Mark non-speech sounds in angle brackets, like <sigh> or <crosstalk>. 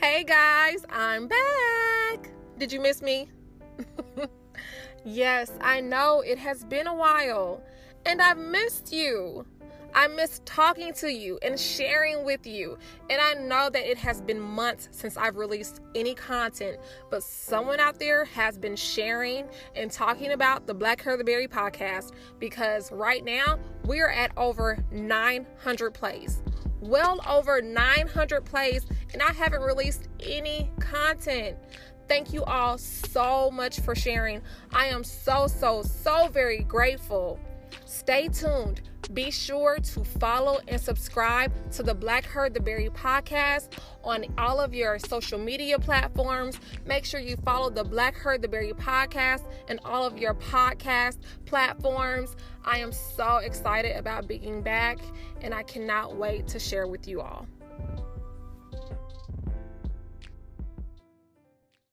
Hey guys, I'm back. Did you miss me? <laughs> yes, I know it has been a while, and I've missed you. I miss talking to you and sharing with you. And I know that it has been months since I've released any content, but someone out there has been sharing and talking about the Black Her Berry podcast because right now we are at over 900 plays. Well over 900 plays, and I haven't released any content. Thank you all so much for sharing. I am so, so, so very grateful. Stay tuned. Be sure to follow and subscribe to the Blacker the Berry podcast on all of your social media platforms. Make sure you follow the Blacker the Berry podcast and all of your podcast platforms. I am so excited about being back and I cannot wait to share with you all.